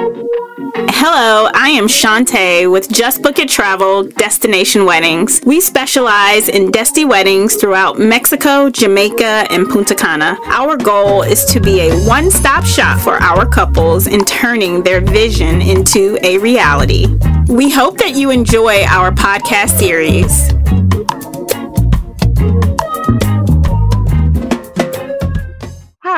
Hello, I am Shantae with Just Book It Travel Destination Weddings. We specialize in Desti weddings throughout Mexico, Jamaica, and Punta Cana. Our goal is to be a one stop shop for our couples in turning their vision into a reality. We hope that you enjoy our podcast series.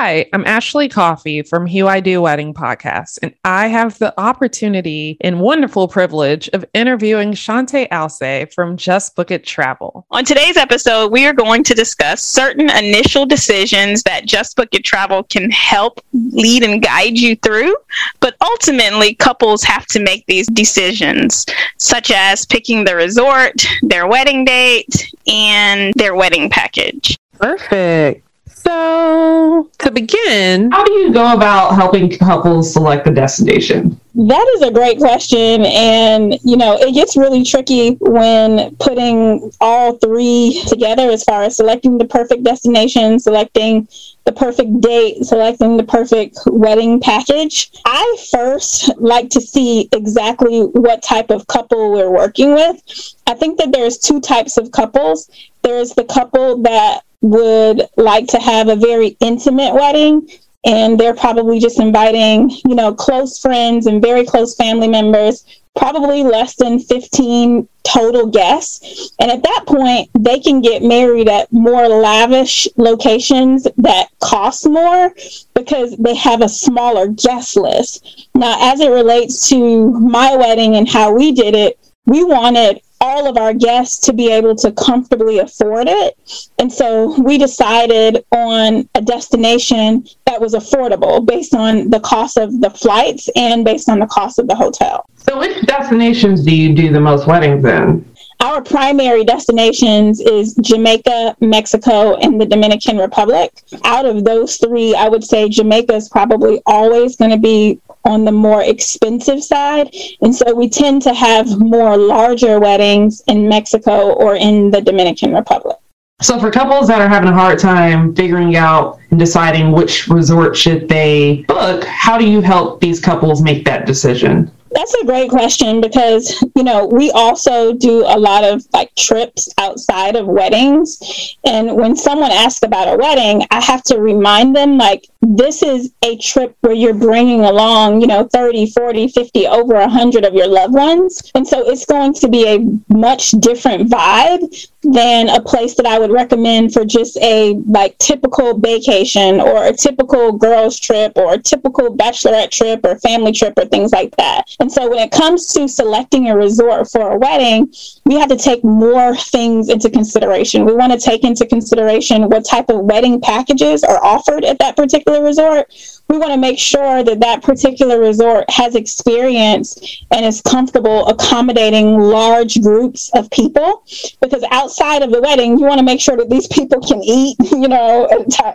Hi, I'm Ashley Coffey from Who I Do Wedding Podcast, and I have the opportunity and wonderful privilege of interviewing Shantae Alcé from Just Book It Travel. On today's episode, we are going to discuss certain initial decisions that Just Book It Travel can help lead and guide you through, but ultimately, couples have to make these decisions, such as picking the resort, their wedding date, and their wedding package. Perfect. So, to begin, how do you go about helping couples select the destination? That is a great question. And, you know, it gets really tricky when putting all three together as far as selecting the perfect destination, selecting the perfect date, selecting the perfect wedding package. I first like to see exactly what type of couple we're working with. I think that there's two types of couples. There's the couple that would like to have a very intimate wedding and they're probably just inviting, you know, close friends and very close family members, probably less than 15 total guests. And at that point, they can get married at more lavish locations that cost more because they have a smaller guest list. Now, as it relates to my wedding and how we did it, we wanted all of our guests to be able to comfortably afford it. And so we decided on a destination that was affordable based on the cost of the flights and based on the cost of the hotel. So, which destinations do you do the most weddings in? Our primary destinations is Jamaica, Mexico, and the Dominican Republic. Out of those three, I would say Jamaica is probably always going to be on the more expensive side. And so we tend to have more larger weddings in Mexico or in the Dominican Republic. So for couples that are having a hard time figuring out and deciding which resort should they book, how do you help these couples make that decision? That's a great question because, you know, we also do a lot of like trips outside of weddings. And when someone asks about a wedding, I have to remind them like, this is a trip where you're bringing along, you know, 30, 40, 50, over 100 of your loved ones. And so it's going to be a much different vibe than a place that I would recommend for just a like typical vacation or a typical girls trip or a typical bachelorette trip or family trip or things like that. And so when it comes to selecting a resort for a wedding, we have to take more things into consideration. We want to take into consideration what type of wedding packages are offered at that particular resort. We want to make sure that that particular resort has experience and is comfortable accommodating large groups of people. Because outside of the wedding you want to make sure that these people can eat you know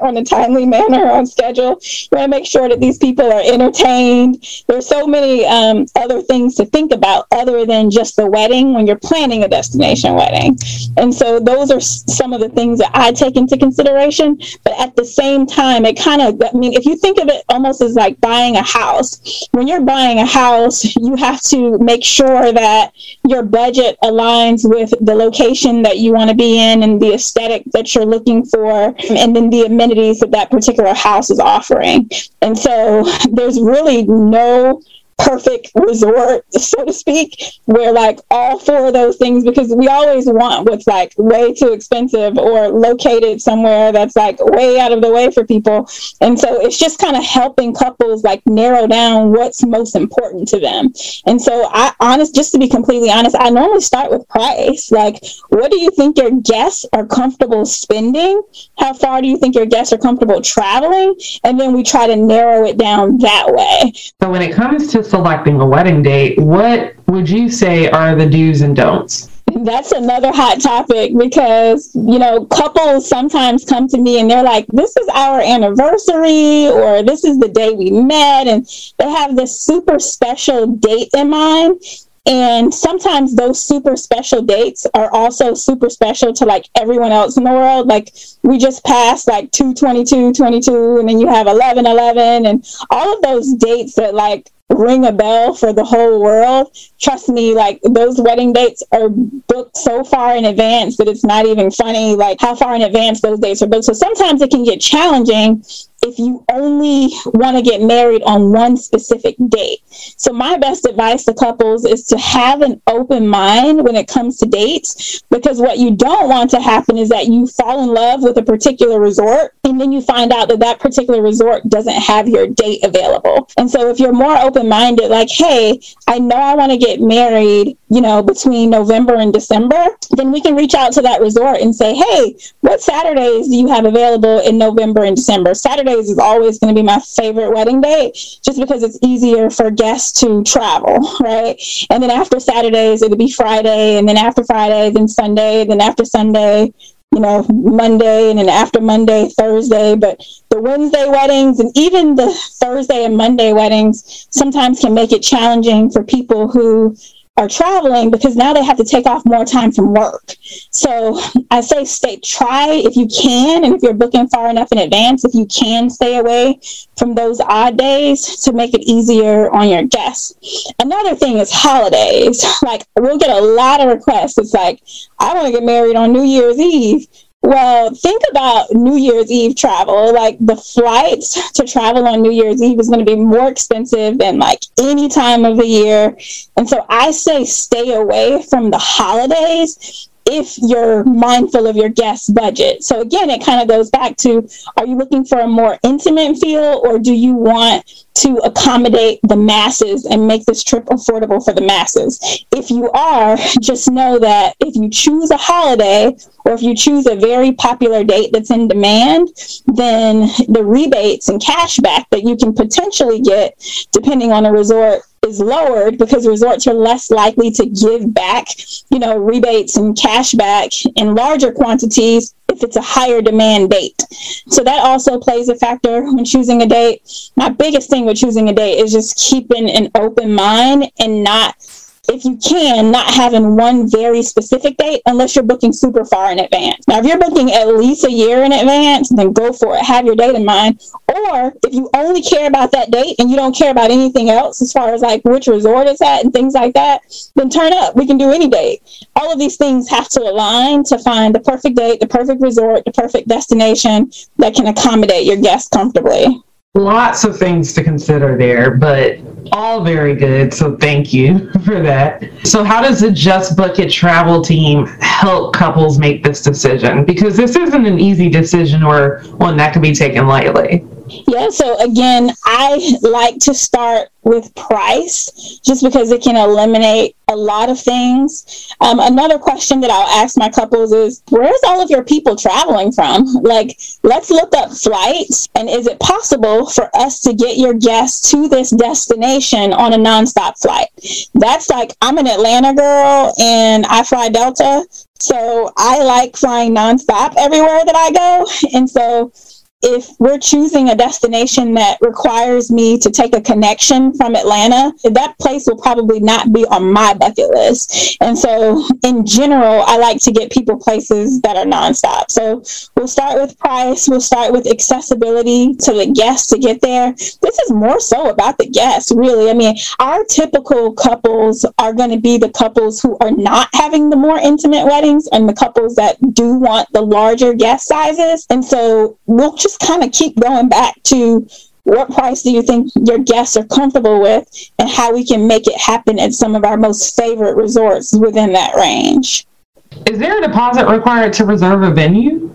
on a timely manner on schedule. You want to make sure that these people are entertained. There's so many um, other things to think about other than just the wedding when you're planning a destination wedding and so those are some of the things that i take into consideration but at the same time it kind of i mean if you think of it almost as like buying a house. When you're buying a house, you have to make sure that your budget aligns with the location that you want to be in and the aesthetic that you're looking for, and then the amenities that that particular house is offering. And so there's really no perfect resort, so to speak, where like all four of those things, because we always want what's like way too expensive or located somewhere that's like way out of the way for people. And so it's just kind of helping couples like narrow down what's most important to them. And so I honest, just to be completely honest, I normally start with price. Like, what do you think your guests are comfortable spending? How far do you think your guests are comfortable traveling? And then we try to narrow it down that way. So when it comes to selecting a wedding date, what would you say are the do's and don'ts? That's another hot topic because, you know, couples sometimes come to me and they're like, this is our anniversary or this is the day we met. And they have this super special date in mind. And sometimes those super special dates are also super special to like everyone else in the world. Like we just passed like 222, 22, and then you have 11, 11, and all of those dates that like ring a bell for the whole world, trust me, like those wedding dates are booked so far in advance that it's not even funny, like how far in advance those dates are booked. So sometimes it can get challenging if you only want to get married on one specific date. So, my best advice to couples is to have an open mind when it comes to dates, because what you don't want to happen is that you fall in love with a particular resort and then you find out that that particular resort doesn't have your date available. And so, if you're more open minded, like, hey, I know I want to get married, you know, between November and December, then we can reach out to that resort and say, hey, what Saturdays do you have available in November and December? Saturday Saturdays is always going to be my favorite wedding day just because it's easier for guests to travel, right? And then after Saturdays, it'll be Friday, and then after Friday, then Sunday, then after Sunday, you know, Monday, and then after Monday, Thursday. But the Wednesday weddings and even the Thursday and Monday weddings sometimes can make it challenging for people who are traveling because now they have to take off more time from work. So I say stay try if you can and if you're booking far enough in advance, if you can stay away from those odd days to make it easier on your guests. Another thing is holidays. Like we'll get a lot of requests. It's like, I want to get married on New Year's Eve. Well, think about New Year's Eve travel. Like the flights to travel on New Year's Eve is going to be more expensive than like any time of the year. And so I say stay away from the holidays if you're mindful of your guest budget. So again, it kind of goes back to are you looking for a more intimate feel or do you want to accommodate the masses and make this trip affordable for the masses? If you are, just know that if you choose a holiday or if you choose a very popular date that's in demand, then the rebates and cash back that you can potentially get depending on a resort is lowered because resorts are less likely to give back, you know, rebates and cash back in larger quantities if it's a higher demand date. So that also plays a factor when choosing a date. My biggest thing with choosing a date is just keeping an open mind and not if you can, not having one very specific date unless you're booking super far in advance. Now, if you're booking at least a year in advance, then go for it. Have your date in mind. Or if you only care about that date and you don't care about anything else as far as like which resort it's at and things like that, then turn up. We can do any date. All of these things have to align to find the perfect date, the perfect resort, the perfect destination that can accommodate your guests comfortably. Lots of things to consider there, but all very good. So thank you for that. So, how does the Just Book It travel team help couples make this decision? Because this isn't an easy decision or one that can be taken lightly. Yeah, so again, I like to start with price just because it can eliminate a lot of things. Um, another question that I'll ask my couples is where's all of your people traveling from? Like, let's look up flights and is it possible for us to get your guests to this destination on a nonstop flight? That's like, I'm an Atlanta girl and I fly Delta. So I like flying nonstop everywhere that I go. And so if we're choosing a destination that requires me to take a connection from Atlanta, that place will probably not be on my bucket list. And so, in general, I like to get people places that are nonstop. So, we'll start with price, we'll start with accessibility to the guests to get there. This is more so about the guests, really. I mean, our typical couples are going to be the couples who are not having the more intimate weddings and the couples that do want the larger guest sizes. And so, we'll just kind of keep going back to what price do you think your guests are comfortable with and how we can make it happen at some of our most favorite resorts within that range. Is there a deposit required to reserve a venue?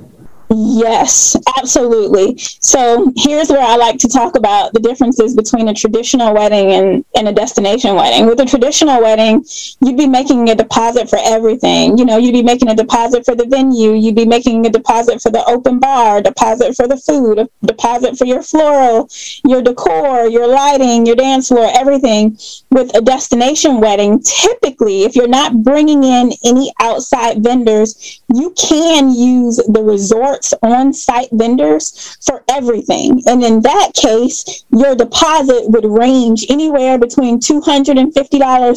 Yes, absolutely. So here's where I like to talk about the differences between a traditional wedding and, and a destination wedding. With a traditional wedding, you'd be making a deposit for everything. You know, you'd be making a deposit for the venue, you'd be making a deposit for the open bar, deposit for the food, a deposit for your floral, your decor, your lighting, your dance floor, everything. With a destination wedding, typically, if you're not bringing in any outside vendors, you can use the resort resort's on site vendors for everything. And in that case, your deposit would range anywhere between $250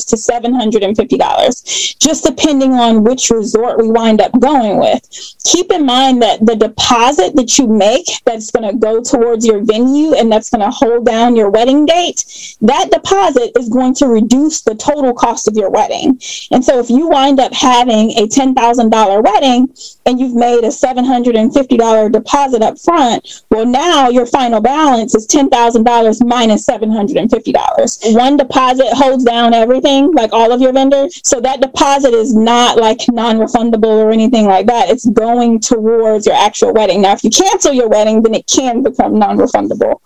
to $750, just depending on which resort we wind up going with. Keep in mind that the deposit that you make that's going to go towards your venue and that's going to hold down your wedding date, that deposit is going to reduce the total cost of your wedding. And so if you wind up having a $10,000 wedding and you've made a $750 deposit up front, well, now your final balance is $10,000 minus $750. One deposit holds down everything, like all of your vendors. So that deposit is not like non refundable or anything like that. It's going towards your actual wedding. Now, if you cancel your wedding, then it can become non refundable.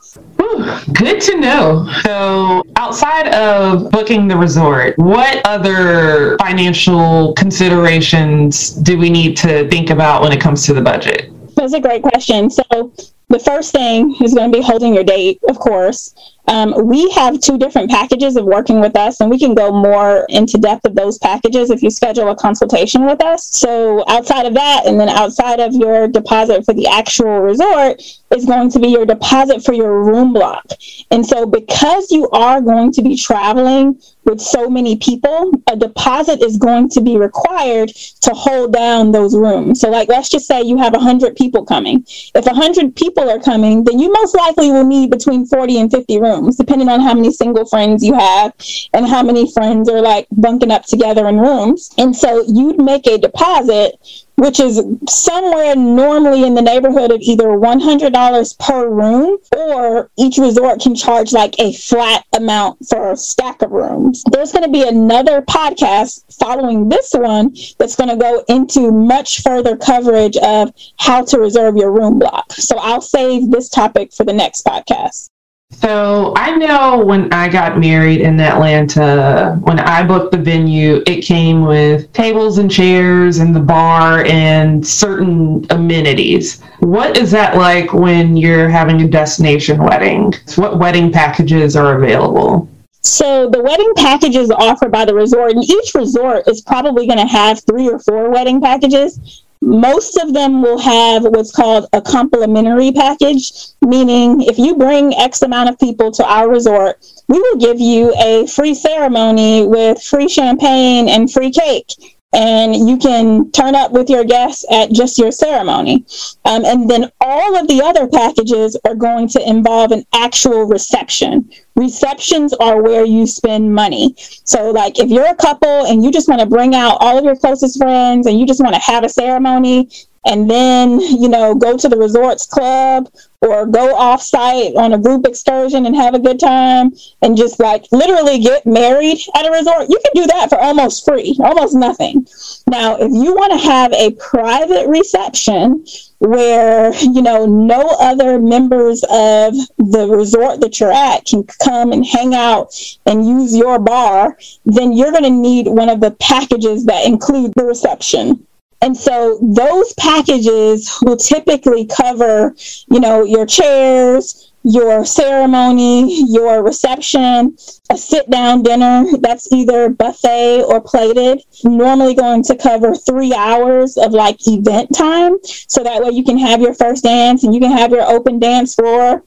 Good to know. So, outside of booking the resort, what other financial considerations do we need to think about when it comes to the budget? That's a great question. So, the first thing is going to be holding your date, of course. Um, we have two different packages of working with us, and we can go more into depth of those packages if you schedule a consultation with us. So, outside of that, and then outside of your deposit for the actual resort, is going to be your deposit for your room block. And so, because you are going to be traveling with so many people, a deposit is going to be required to hold down those rooms. So, like, let's just say you have 100 people coming. If 100 people are coming, then you most likely will need between 40 and 50 rooms, depending on how many single friends you have and how many friends are like bunking up together in rooms. And so, you'd make a deposit which is somewhere normally in the neighborhood of either $100 per room or each resort can charge like a flat amount for a stack of rooms. There's going to be another podcast following this one that's going to go into much further coverage of how to reserve your room block. So I'll save this topic for the next podcast. So I know when I got married in Atlanta, when I booked the venue, it came with tables and chairs and the bar and certain amenities. What is that like when you're having a destination wedding? What wedding packages are available? So the wedding packages offered by the resort, and each resort is probably going to have three or four wedding packages most of them will have what's called a complimentary package, meaning if you bring X amount of people to our resort, we will give you a free ceremony with free champagne and free cake and you can turn up with your guests at just your ceremony. Um, and then all of the other packages are going to involve an actual reception. Receptions are where you spend money. So, like, if you're a couple and you just want to bring out all of your closest friends and you just want to have a ceremony, and then you know go to the resorts club or go off site on a group excursion and have a good time and just like literally get married at a resort. You can do that for almost free almost nothing. Now if you want to have a private reception where you know no other members of the resort that you're at can come and hang out and use your bar then you're going to need one of the packages that include the reception and so those packages will typically cover, you know, your chairs, your ceremony, your reception, a sit down dinner that's either buffet or plated, normally going to cover three hours of like event time. So that way you can have your first dance and you can have your open dance floor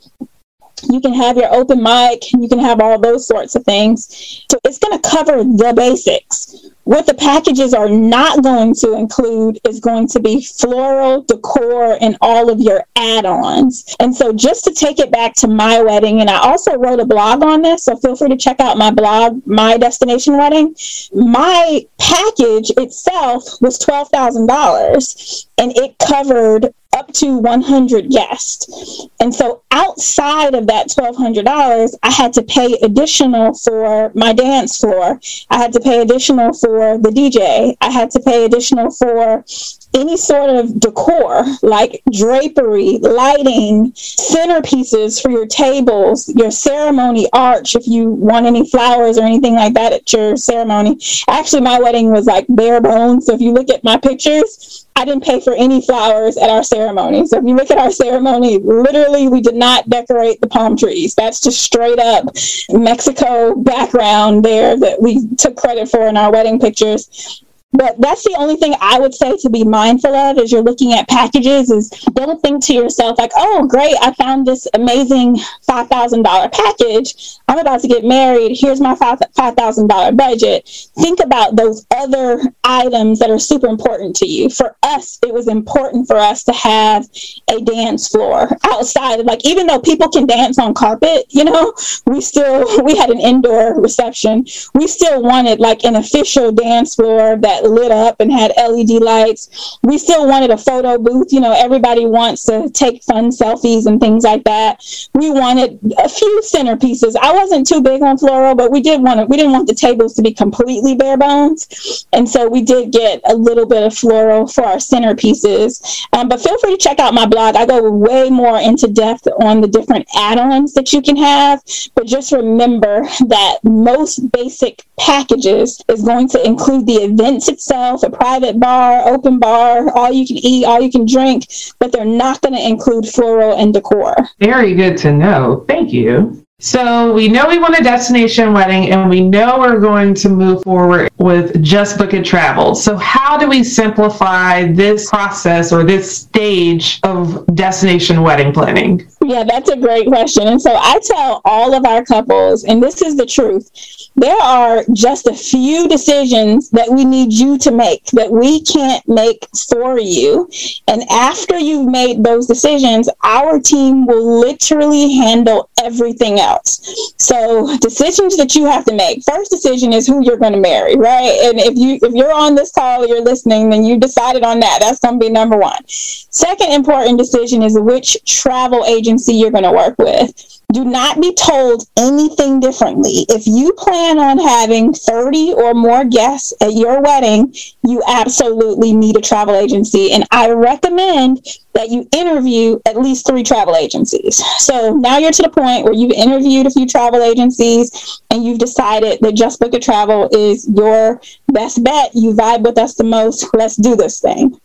you can have your open mic, you can have all those sorts of things. So it's going to cover the basics. What the packages are not going to include is going to be floral decor and all of your add ons. And so, just to take it back to my wedding, and I also wrote a blog on this, so feel free to check out my blog, My Destination Wedding. My package itself was $12,000 and it covered up to 100 guests. And so outside of that $1,200, I had to pay additional for my dance floor. I had to pay additional for the DJ. I had to pay additional for any sort of decor like drapery, lighting, centerpieces for your tables, your ceremony arch, if you want any flowers or anything like that at your ceremony. Actually, my wedding was like bare bones. So if you look at my pictures, I didn't pay for any flowers at our ceremony. So if you look at our ceremony, literally we did not decorate the palm trees. That's just straight up Mexico background there that we took credit for in our wedding pictures. But that's the only thing I would say to be mindful of as you're looking at packages is don't think to yourself like, oh, great, I found this amazing $5,000 package. I'm about to get married. Here's my $5,000 budget. Think about those other items that are super important to you. For us, it was important for us to have a dance floor outside. Like, even though people can dance on carpet, you know, we still, we had an indoor reception. We still wanted like an official dance floor that lit up and had LED lights. We still wanted a photo booth. You know, everybody wants to take fun selfies and things like that. We wanted a few centerpieces. I wasn't too big on floral, but we did want it. We didn't want the tables to be completely bare bones, and so we did get a little bit of floral for our centerpieces. Um, but feel free to check out my blog. I go way more into depth on the different add-ons that you can have. But just remember that most basic packages is going to include the events itself, a private bar, open bar, all you can eat, all you can drink, but they're not going to include floral and decor. Very good to know. Thank you. So we know we want a destination wedding and we know we're going to move forward with Just Book It Travel. So how do we simplify this process or this stage of destination wedding planning? Yeah, that's a great question. And so I tell all of our couples, and this is the truth there are just a few decisions that we need you to make that we can't make for you. And after you've made those decisions, our team will literally handle everything else. So decisions that you have to make. First decision is who you're going to marry, right? And if you if you're on this call, you're listening, then you decided on that. That's going to be number one. Second important decision is which travel agency you're going to work with do not be told anything differently. If you plan on having 30 or more guests at your wedding, you absolutely need a travel agency. And I recommend that you interview at least three travel agencies. So now you're to the point where you've interviewed a few travel agencies and you've decided that Just Book It Travel is your best bet. You vibe with us the most. Let's do this thing.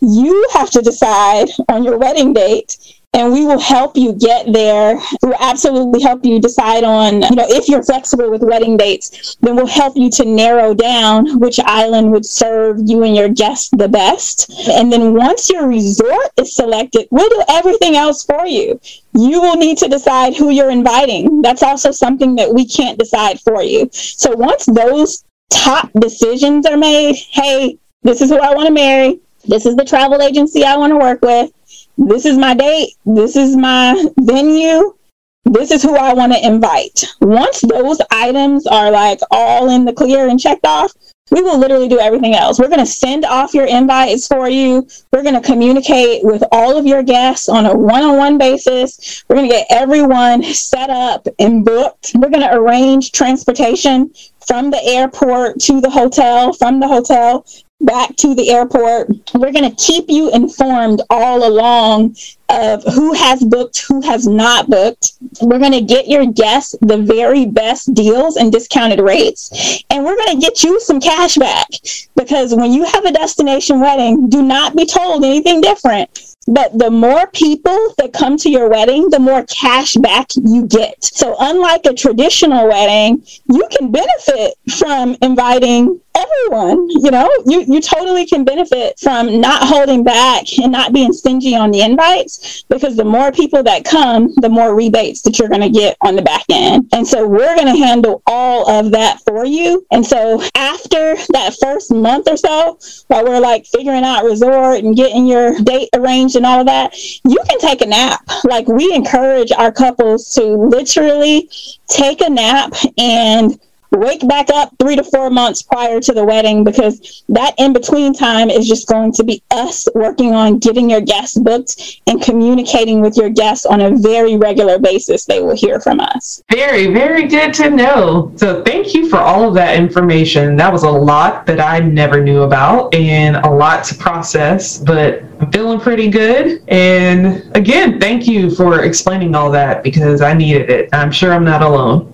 You have to decide on your wedding date and we will help you get there. We'll absolutely help you decide on, you know, if you're flexible with wedding dates, then we'll help you to narrow down which island would serve you and your guests the best. And then once your resort is selected, we'll do everything else for you. You will need to decide who you're inviting. That's also something that we can't decide for you. So once those top decisions are made, hey, this is who I want to marry. This is the travel agency I want to work with this is my date, this is my venue, this is who I want to invite. Once those items are like all in the clear and checked off, we will literally do everything else. We're going to send off your invites for you. We're going to communicate with all of your guests on a one on one basis. We're going to get everyone set up and booked. We're going to arrange transportation from the airport to the hotel, from the hotel back to the airport. We're going to keep you informed all along of who has booked, who has not booked. We're going to get your guests the very best deals and discounted rates. And we're going to get you some cash back because when you have a destination wedding, do not be told anything different. But the more people that come to your wedding, the more cash back you get. So, unlike a traditional wedding, you can benefit from inviting everyone. You know, you, you totally can benefit from not holding back and not being stingy on the invites because the more people that come, the more rebates that you're going to get on the back end. And so, we're going to handle all of that for you. And so, after that first month or so, while we're like figuring out resort and getting your date arranged and all of that, you can take a nap. Like we encourage our couples to literally take a nap and wake back up three to four months prior to the wedding because that in between time is just going to be us working on getting your guests booked and communicating with your guests on a very regular basis. They will hear from us. Very, very good to know. So, thank you for all of that information. That was a lot that I never knew about and a lot to process, but I'm feeling pretty good. And again, thank you for explaining all that because I needed it. I'm sure I'm not alone.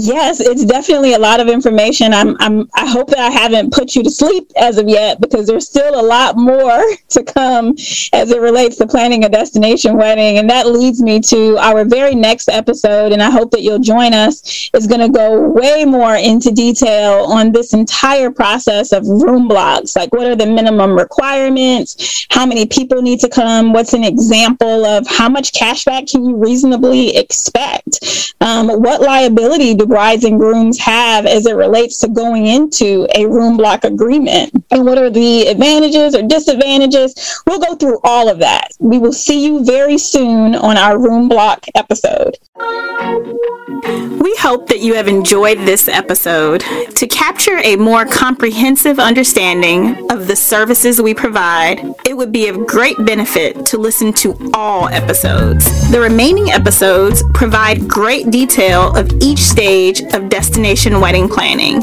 Yes, it's definitely a lot of information. I'm, I'm, I hope that I haven't put you to sleep as of yet because there's still a lot more to come as it relates to planning a destination wedding. And that leads me to our very next episode. And I hope that you'll join us. It's going to go way more into detail on this entire process of room blocks. Like, what are the minimum requirements? How many people need to come? What's an example of how much cashback can you reasonably expect? Um, what liability do brides and grooms have as it relates to going into a room block agreement? And what are the advantages or disadvantages? We'll go through all of that. We will see you very soon on our room block episode. We hope that you have enjoyed this episode. To capture a more comprehensive understanding of the services we provide, it would be of great benefit to listen to all episodes. The remaining episodes provide great detail of each stage of destination wedding planning.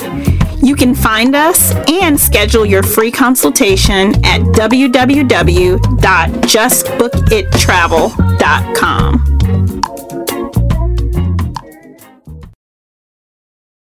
You can find us and schedule your free consultation at www.justbookittravel.com.